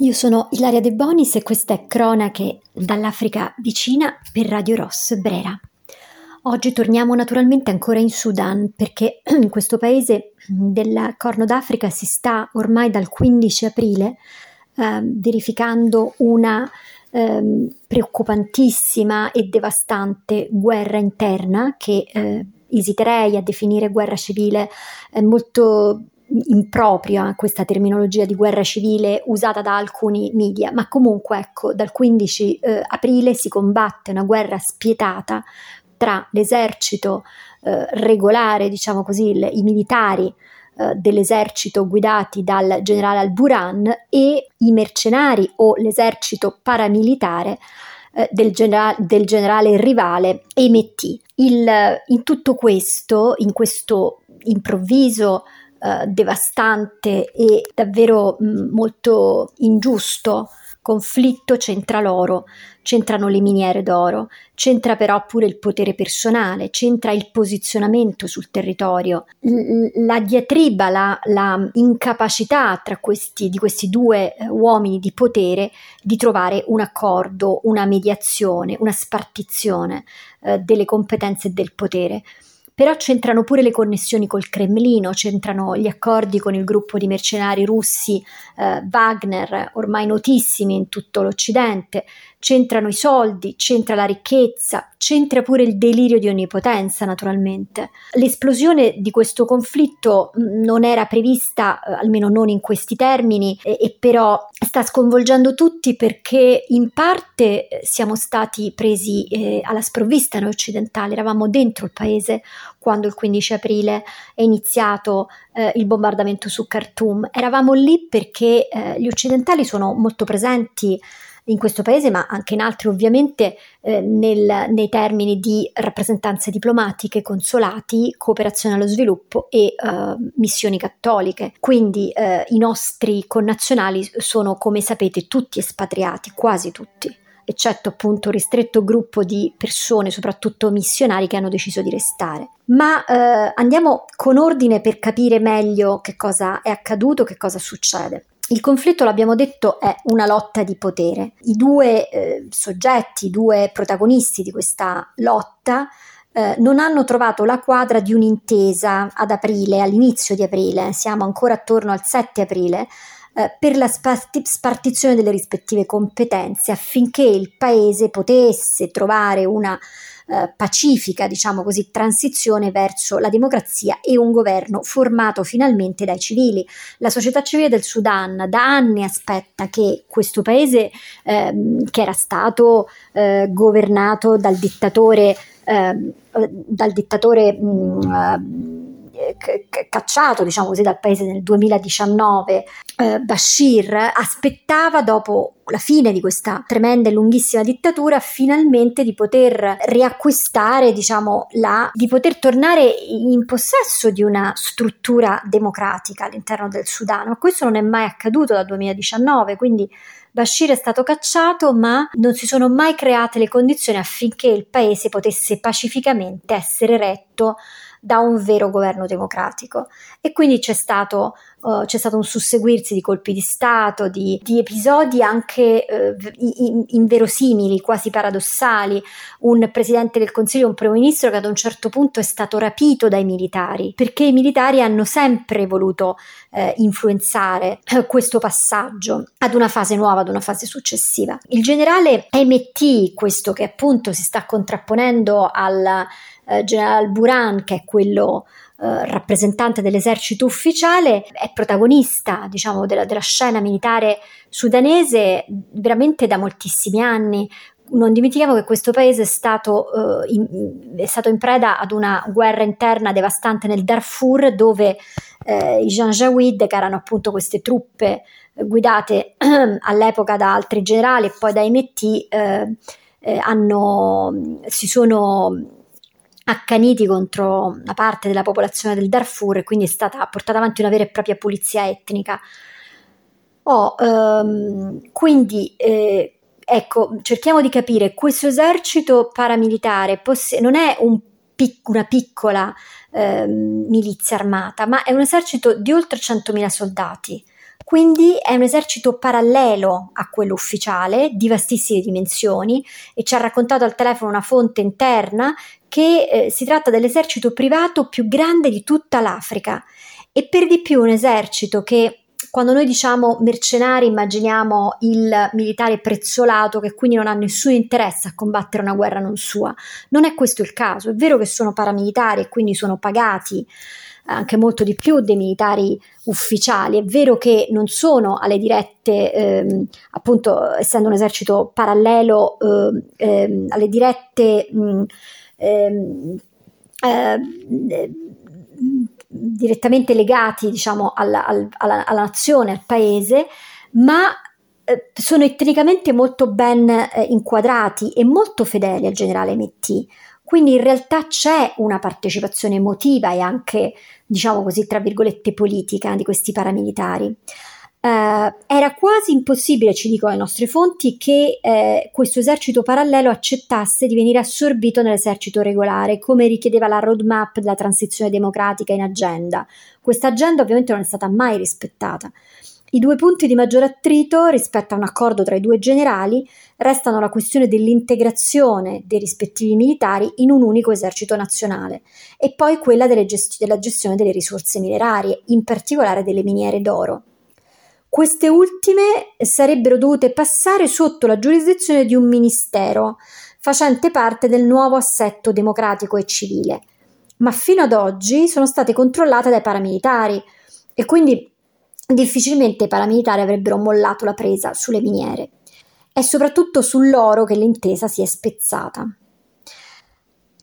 Io sono Ilaria De Bonis e questa è Cronache dall'Africa vicina per Radio Ross Brera. Oggi torniamo naturalmente ancora in Sudan perché in questo paese del Corno d'Africa si sta ormai dal 15 aprile eh, verificando una eh, preoccupantissima e devastante guerra interna che eh, esiterei a definire guerra civile molto impropria questa terminologia di guerra civile usata da alcuni media, ma comunque ecco, dal 15 eh, aprile si combatte una guerra spietata tra l'esercito eh, regolare, diciamo così, il, i militari eh, dell'esercito guidati dal generale Al-Buran e i mercenari o l'esercito paramilitare eh, del, genera- del, generale rivale Emeti. Il, in tutto questo, in questo improvviso eh, devastante e davvero mm, molto ingiusto conflitto c'entra l'oro, c'entrano le miniere d'oro, c'entra però pure il potere personale, c'entra il posizionamento sul territorio, la diatriba, la, la incapacità tra questi, di questi due eh, uomini di potere di trovare un accordo, una mediazione, una spartizione eh, delle competenze e del potere però c'entrano pure le connessioni col Cremlino, c'entrano gli accordi con il gruppo di mercenari russi eh, Wagner, ormai notissimi in tutto l'Occidente, c'entrano i soldi, c'entra la ricchezza, c'entra pure il delirio di onnipotenza, naturalmente. L'esplosione di questo conflitto mm, non era prevista, eh, almeno non in questi termini, e, e però sta sconvolgendo tutti perché in parte eh, siamo stati presi eh, alla sprovvista noi occidentali, eravamo dentro il paese quando il 15 aprile è iniziato eh, il bombardamento su Khartoum. Eravamo lì perché eh, gli occidentali sono molto presenti in questo paese, ma anche in altri ovviamente, eh, nel, nei termini di rappresentanze diplomatiche, consolati, cooperazione allo sviluppo e eh, missioni cattoliche. Quindi eh, i nostri connazionali sono, come sapete, tutti espatriati, quasi tutti eccetto appunto un ristretto gruppo di persone, soprattutto missionari, che hanno deciso di restare. Ma eh, andiamo con ordine per capire meglio che cosa è accaduto, che cosa succede. Il conflitto, l'abbiamo detto, è una lotta di potere. I due eh, soggetti, i due protagonisti di questa lotta eh, non hanno trovato la quadra di un'intesa ad aprile, all'inizio di aprile, siamo ancora attorno al 7 aprile, eh, per la sparti- spartizione delle rispettive competenze affinché il paese potesse trovare una eh, pacifica, diciamo così, transizione verso la democrazia e un governo formato finalmente dai civili. La società civile del Sudan da anni aspetta che questo paese, ehm, che era stato eh, governato dal dittatore, ehm, dal dittatore mh, mm, cacciato diciamo così dal paese nel 2019 eh, Bashir aspettava dopo la fine di questa tremenda e lunghissima dittatura finalmente di poter riacquistare diciamo la di poter tornare in possesso di una struttura democratica all'interno del Sudan ma questo non è mai accaduto dal 2019 quindi Bashir è stato cacciato, ma non si sono mai create le condizioni affinché il paese potesse pacificamente essere retto da un vero governo democratico. E quindi c'è stato, uh, c'è stato un susseguirsi di colpi di Stato, di, di episodi anche uh, inverosimili, quasi paradossali. Un presidente del Consiglio, un primo ministro che ad un certo punto è stato rapito dai militari, perché i militari hanno sempre voluto uh, influenzare questo passaggio ad una fase nuova, ad una fase successiva. Il generale MT, questo che appunto si sta contrapponendo al eh, General Buran, che è quello eh, rappresentante dell'esercito ufficiale, è protagonista, diciamo, della, della scena militare sudanese veramente da moltissimi anni, non dimentichiamo che questo paese è stato, uh, in, è stato, in, preda ad una guerra interna devastante nel Darfur dove eh, i Janjaweed, che erano appunto queste truppe guidate all'epoca da altri generali e poi da MT, eh, eh, hanno, si sono accaniti contro una parte della popolazione del Darfur e quindi è stata portata avanti una vera e propria pulizia etnica. Oh, um, quindi eh, ecco, cerchiamo di capire, questo esercito paramilitare poss- non è un pic- una piccola eh, milizia armata, ma è un esercito di oltre 100.000 soldati Quindi è un esercito parallelo a quello ufficiale, di vastissime dimensioni, e ci ha raccontato al telefono una fonte interna che eh, si tratta dell'esercito privato più grande di tutta l'Africa e per di più un esercito che quando noi diciamo mercenari immaginiamo il militare prezzolato che quindi non ha nessun interesse a combattere una guerra non sua. Non è questo il caso, è vero che sono paramilitari e quindi sono pagati anche molto di più dei militari ufficiali. È vero che non sono alle dirette, ehm, appunto, essendo un esercito parallelo, ehm, ehm alle dirette mh, ehm, eh, direttamente legati, diciamo, alla, alla, alla, nazione, al paese, ma eh, sono etnicamente molto ben eh, inquadrati e molto fedeli al generale MT. Quindi in realtà c'è una partecipazione emotiva e anche, diciamo così, tra virgolette, politica di questi paramilitari. Eh, era quasi impossibile, ci dicono le nostre fonti, che eh, questo esercito parallelo accettasse di venire assorbito nell'esercito regolare, come richiedeva la roadmap della transizione democratica in agenda. Questa agenda ovviamente non è stata mai rispettata. I due punti di maggior attrito rispetto a un accordo tra i due generali restano la questione dell'integrazione dei rispettivi militari in un unico esercito nazionale e poi quella gest- della gestione delle risorse minerarie, in particolare delle miniere d'oro. Queste ultime sarebbero dovute passare sotto la giurisdizione di un ministero facente parte del nuovo assetto democratico e civile, ma fino ad oggi sono state controllate dai paramilitari e quindi difficilmente i paramilitari avrebbero mollato la presa sulle miniere. È soprattutto sull'oro che l'intesa si è spezzata.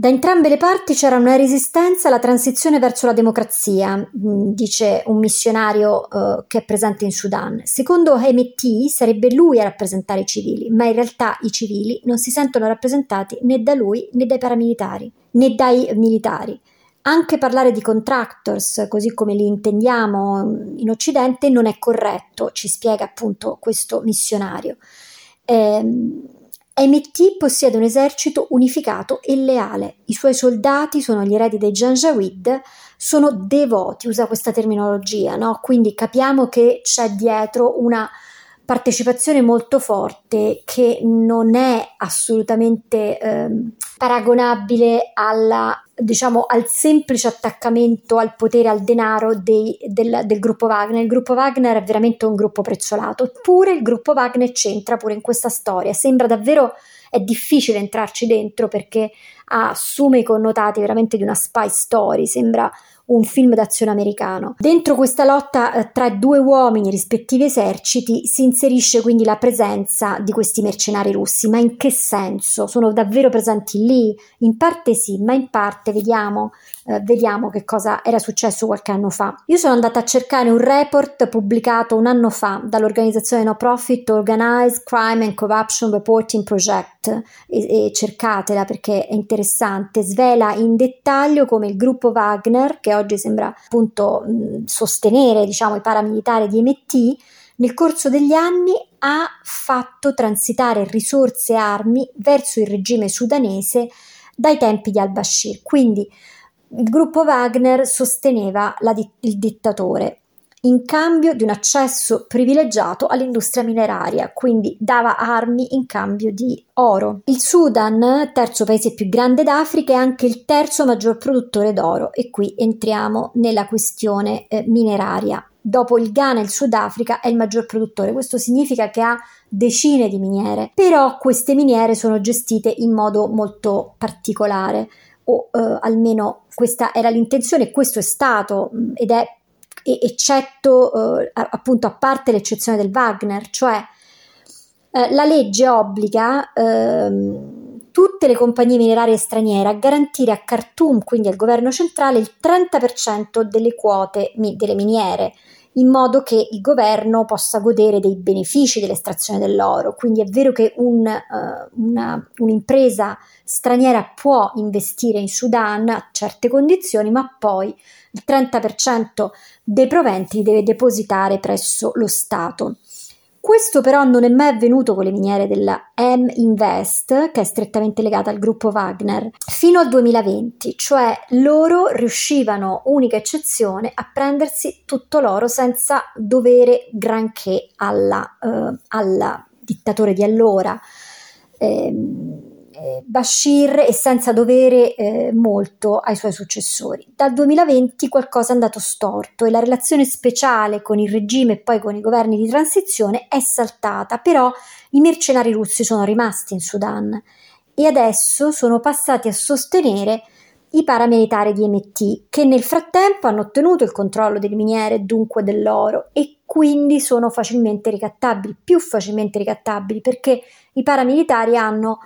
Da entrambe le parti c'era una resistenza alla transizione verso la democrazia, mm, dice un missionario uh, che è presente in Sudan. Secondo Hemeti sarebbe lui a rappresentare i civili, ma in realtà i civili non si sentono rappresentati né da lui né dai paramilitari, né dai militari. Anche parlare di contractors, così come li intendiamo in Occidente, non è corretto, ci spiega appunto questo missionario. Eh, MT possiede un esercito unificato e leale. I suoi soldati sono gli eredi dei Janjaweed, sono devoti, usa questa terminologia, no? Quindi capiamo che c'è dietro una partecipazione molto forte che non è assolutamente eh, paragonabile alla, diciamo, al semplice attaccamento al potere, al denaro dei, del, del, gruppo Wagner. Il gruppo Wagner è veramente un gruppo prezzolato, eppure il gruppo Wagner c'entra pure in questa storia. Sembra davvero è difficile entrarci dentro perché assume i connotati veramente di una spy story, sembra un film d'azione americano. Dentro questa lotta eh, tra due uomini, rispettivi eserciti, si inserisce quindi la presenza di questi mercenari russi. Ma in che senso? Sono davvero presenti lì? In parte sì, ma in parte vediamo, eh, vediamo che cosa era successo qualche anno fa. Io sono andata a cercare un report pubblicato un anno fa dall'organizzazione no profit Organized Crime and Corruption Reporting Project e, e cercatela perché è interessante. Svela in dettaglio come il gruppo Wagner, che oggi sembra appunto sostenere diciamo, i paramilitari di MT, nel corso degli anni ha fatto transitare risorse e armi verso il regime sudanese dai tempi di al-Bashir. Quindi il gruppo Wagner sosteneva di- il dittatore in cambio di un accesso privilegiato all'industria mineraria, quindi dava armi in cambio di oro. Il Sudan, terzo paese più grande d'Africa, è anche il terzo maggior produttore d'oro e qui entriamo nella questione eh, mineraria. Dopo il Ghana il Sudafrica è il maggior produttore, questo significa che ha decine di miniere, però queste miniere sono gestite in modo molto particolare o eh, almeno questa era l'intenzione, questo è stato ed è eccetto eh, appunto a parte l'eccezione del Wagner, cioè eh, la legge obbliga ehm, tutte le compagnie minerarie straniere a garantire a Khartoum, quindi al governo centrale, il 30% delle quote mi- delle miniere in modo che il governo possa godere dei benefici dell'estrazione dell'oro. Quindi è vero che un, uh, una, un'impresa straniera può investire in Sudan a certe condizioni, ma poi il 30% dei proventi li deve depositare presso lo Stato. Questo però non è mai avvenuto con le miniere della M Invest, che è strettamente legata al gruppo Wagner, fino al 2020, cioè loro riuscivano, unica eccezione, a prendersi tutto l'oro senza dovere granché uh, alla dittatore di allora. Eh, Bashir e senza dovere eh, molto ai suoi successori. Dal 2020 qualcosa è andato storto e la relazione speciale con il regime e poi con i governi di transizione è saltata, però i mercenari russi sono rimasti in Sudan e adesso sono passati a sostenere i paramilitari di MT che nel frattempo hanno ottenuto il controllo delle miniere e dunque dell'oro e quindi sono facilmente ricattabili, più facilmente ricattabili perché i paramilitari hanno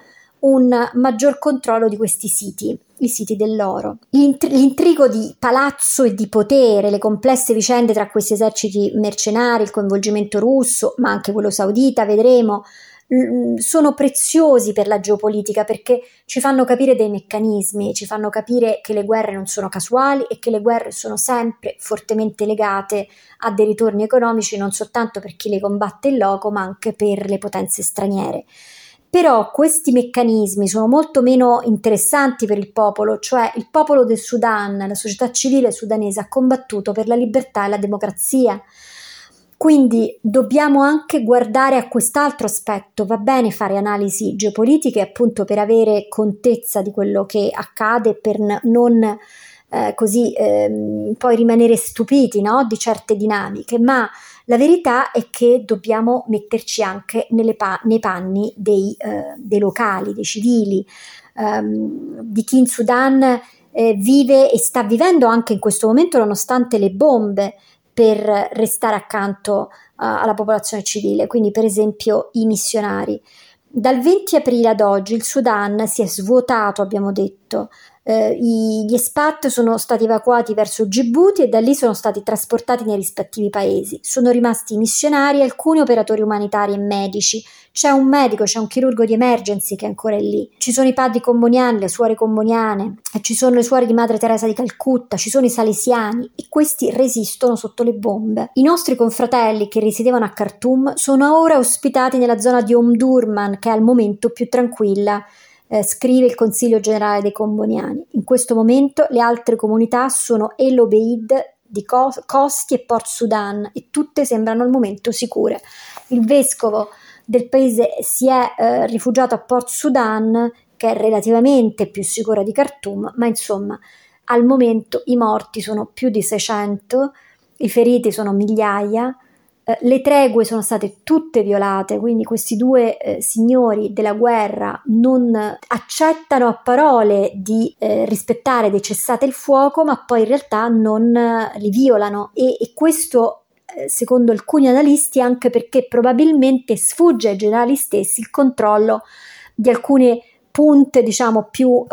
un maggior controllo di questi siti, i siti dell'oro. l'intrigo di palazzo e di potere, le complesse vicende tra questi eserciti mercenari, il coinvolgimento russo, ma anche quello saudita, vedremo, sono preziosi per la geopolitica perché ci fanno capire dei meccanismi, ci fanno capire che le guerre non sono casuali e che le guerre sono sempre fortemente legate a dei ritorni economici non soltanto per chi le combatte in loco ma anche per le potenze straniere. Però questi meccanismi sono molto meno interessanti per il popolo, cioè il popolo del Sudan, la società civile sudanese ha combattuto per la libertà e la democrazia. Quindi dobbiamo anche guardare a quest'altro aspetto, va bene fare analisi geopolitiche appunto per avere contezza di quello che accade, per non eh, così eh, poi rimanere stupiti no? di certe dinamiche, ma la verità è che dobbiamo metterci anche pa- nei panni dei, eh, dei, locali, dei civili, ehm, di chi in Sudan eh, vive e sta vivendo anche in questo momento nonostante le bombe per restare accanto uh, alla popolazione civile, quindi per esempio i missionari. Dal 20 aprile ad oggi il Sudan si è svuotato, abbiamo detto, eh, gli expat sono stati evacuati verso Djibouti e da lì sono stati trasportati nei rispettivi paesi. Sono rimasti missionari alcuni operatori umanitari e medici. C'è un medico, c'è un chirurgo di emergency che è ancora lì. Ci sono i padri comboniani, le suore comboniane, ci sono le suore di Madre Teresa di Calcutta, ci sono i salesiani e questi resistono sotto le bombe. I nostri confratelli che risiedevano a Khartoum sono ora ospitati nella zona di Omdurman, che è al momento più tranquilla eh, scrive il Consiglio generale dei Comboniani. In questo momento le altre comunità sono El Obeid di Costi e Port Sudan e tutte sembrano al momento sicure. Il vescovo del paese si è eh, rifugiato a Port Sudan, che è relativamente più sicura di Khartoum, ma insomma al momento i morti sono più di 600, i feriti sono migliaia, eh, le tregue sono state tutte violate, quindi questi due eh, signori della guerra non accettano a parole di eh, rispettare dei cessate il fuoco, ma poi in realtà non eh, li violano e, e questo eh, secondo alcuni analisti anche perché probabilmente sfugge ai generali stessi il controllo di alcune punte diciamo più,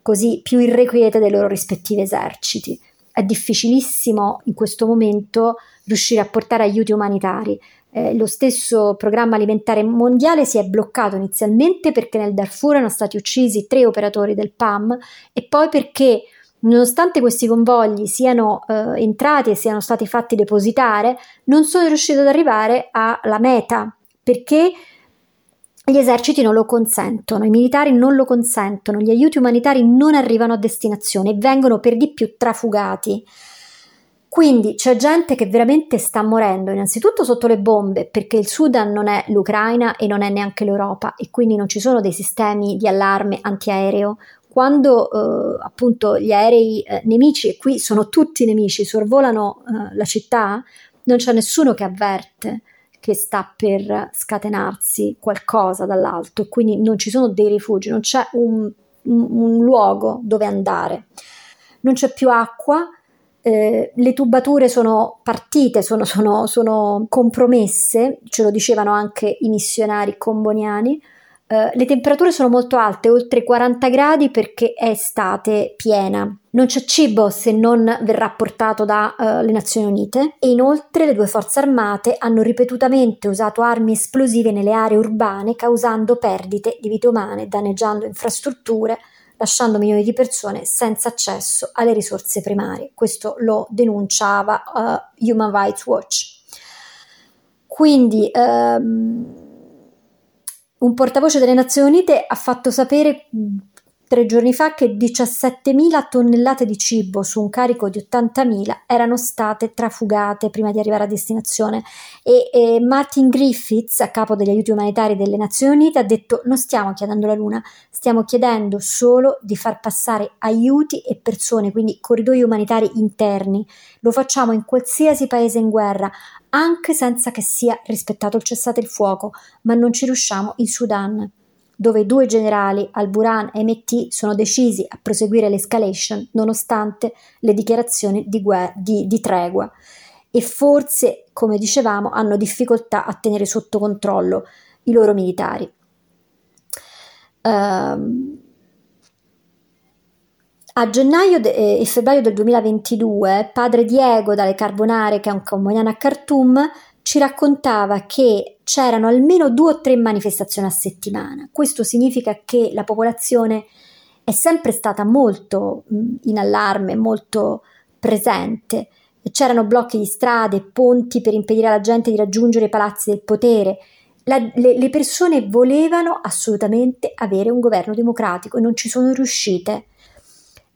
così, più irrequiete dei loro rispettivi eserciti. È difficilissimo in questo momento riuscire a portare aiuti umanitari. Eh, lo stesso programma alimentare mondiale si è bloccato inizialmente perché nel Darfur erano stati uccisi tre operatori del PAM e poi perché nonostante questi convogli siano eh, entrati e siano stati fatti depositare, non sono riusciti ad arrivare alla meta perché gli eserciti non lo consentono, i militari non lo consentono, gli aiuti umanitari non arrivano a destinazione e vengono per di più trafugati. Quindi c'è gente che veramente sta morendo, innanzitutto sotto le bombe, perché il Sudan non è l'Ucraina e non è neanche l'Europa e quindi non ci sono dei sistemi di allarme antiaereo. Quando eh, appunto gli aerei eh, nemici, e qui sono tutti nemici, sorvolano eh, la città, non c'è nessuno che avverte che sta per scatenarsi qualcosa dall'alto. E quindi non ci sono dei rifugi, non c'è un, un, un luogo dove andare, non c'è più acqua, eh, le tubature sono partite, sono, sono, sono, compromesse, ce lo dicevano anche i missionari comboniani, eh, le temperature sono molto alte, oltre i 40 gradi perché è estate piena. Non c'è cibo se non verrà portato dalle uh, Nazioni Unite e inoltre le due forze armate hanno ripetutamente usato armi esplosive nelle aree urbane causando perdite di vite umane, danneggiando infrastrutture, lasciando milioni di persone senza accesso alle risorse primarie. Questo lo denunciava uh, Human Rights Watch. Quindi ehm, un portavoce delle Nazioni Unite ha fatto sapere tre giorni fa che 17.000 tonnellate di cibo su un carico di 80.000 erano state trafugate prima di arrivare a destinazione e, e, Martin Griffiths, a capo degli aiuti umanitari delle Nazioni Unite, ha detto non stiamo chiedendo la Luna, stiamo chiedendo solo di far passare aiuti e persone, quindi corridoi umanitari interni. Lo facciamo in qualsiasi paese in guerra, anche senza che sia rispettato il cessate il fuoco, ma non ci riusciamo in Sudan dove due generali, Al-Buran e Metti, sono decisi a proseguire l'escalation nonostante le dichiarazioni di, guerra, di, di tregua e forse, come dicevamo, hanno difficoltà a tenere sotto controllo i loro militari. Um, a gennaio de- e febbraio del 2022, padre Diego dalle Carbonare, che è un comuniano a Khartoum, ci raccontava che c'erano almeno due o tre manifestazioni a settimana. Questo significa che la popolazione è sempre stata molto in allarme, molto presente. C'erano blocchi di strade, ponti per impedire alla gente di raggiungere i palazzi del potere. La, le, le persone volevano assolutamente avere un governo democratico e non ci sono riuscite.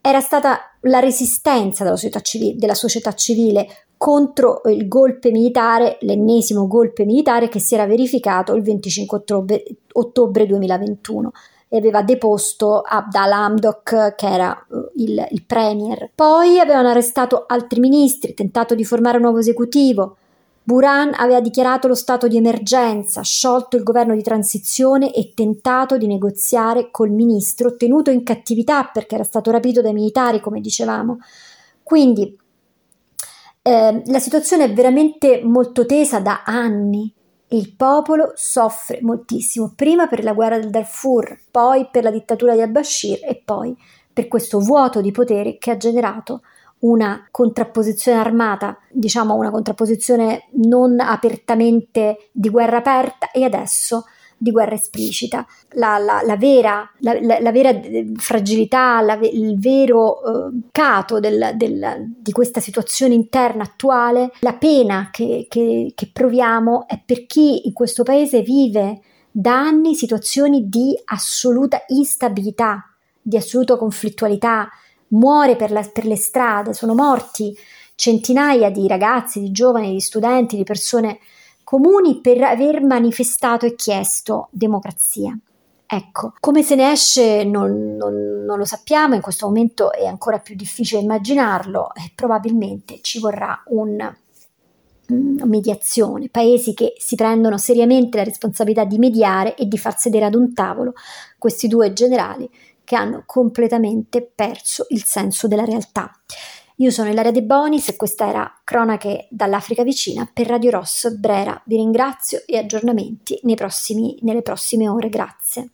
Era stata la resistenza della società civile, della società civile contro il golpe militare, l'ennesimo golpe militare che si era verificato il 25 ottobre, ottobre 2021 e aveva deposto Abdal Hamdok che era uh, il, il premier. Poi avevano arrestato altri ministri, tentato di formare un nuovo esecutivo. Buran aveva dichiarato lo stato di emergenza, sciolto il governo di transizione e tentato di negoziare col ministro, tenuto in cattività perché era stato rapito dai militari, come dicevamo. Quindi eh, la situazione è veramente molto tesa da anni e il popolo soffre moltissimo, prima per la guerra del Darfur, poi per la dittatura di al-Bashir e poi per questo vuoto di potere che ha generato una contrapposizione armata, diciamo una contrapposizione non apertamente di guerra aperta e adesso di guerra esplicita. La, la, la vera, la, vera eh, fragilità, il vero eh, cato del, del, di questa situazione interna attuale, la pena che, che, che proviamo è per chi in questo paese vive da anni situazioni di assoluta instabilità, di assoluta conflittualità, muore per, la, per, le strade, sono morti centinaia di ragazzi, di giovani, di studenti, di persone comuni per aver manifestato e chiesto democrazia. Ecco, come se ne esce non, non, non, lo sappiamo, in questo momento è ancora più difficile immaginarlo e probabilmente ci vorrà una mediazione, paesi che si prendono seriamente la responsabilità di mediare e di far sedere ad un tavolo questi due generali che hanno completamente perso il senso della realtà. Io sono Ilaria De Bonis e questa era Cronache dall'Africa vicina per Radio Rosso Brera. Vi ringrazio e aggiornamenti prossimi, nelle prossime ore. Grazie.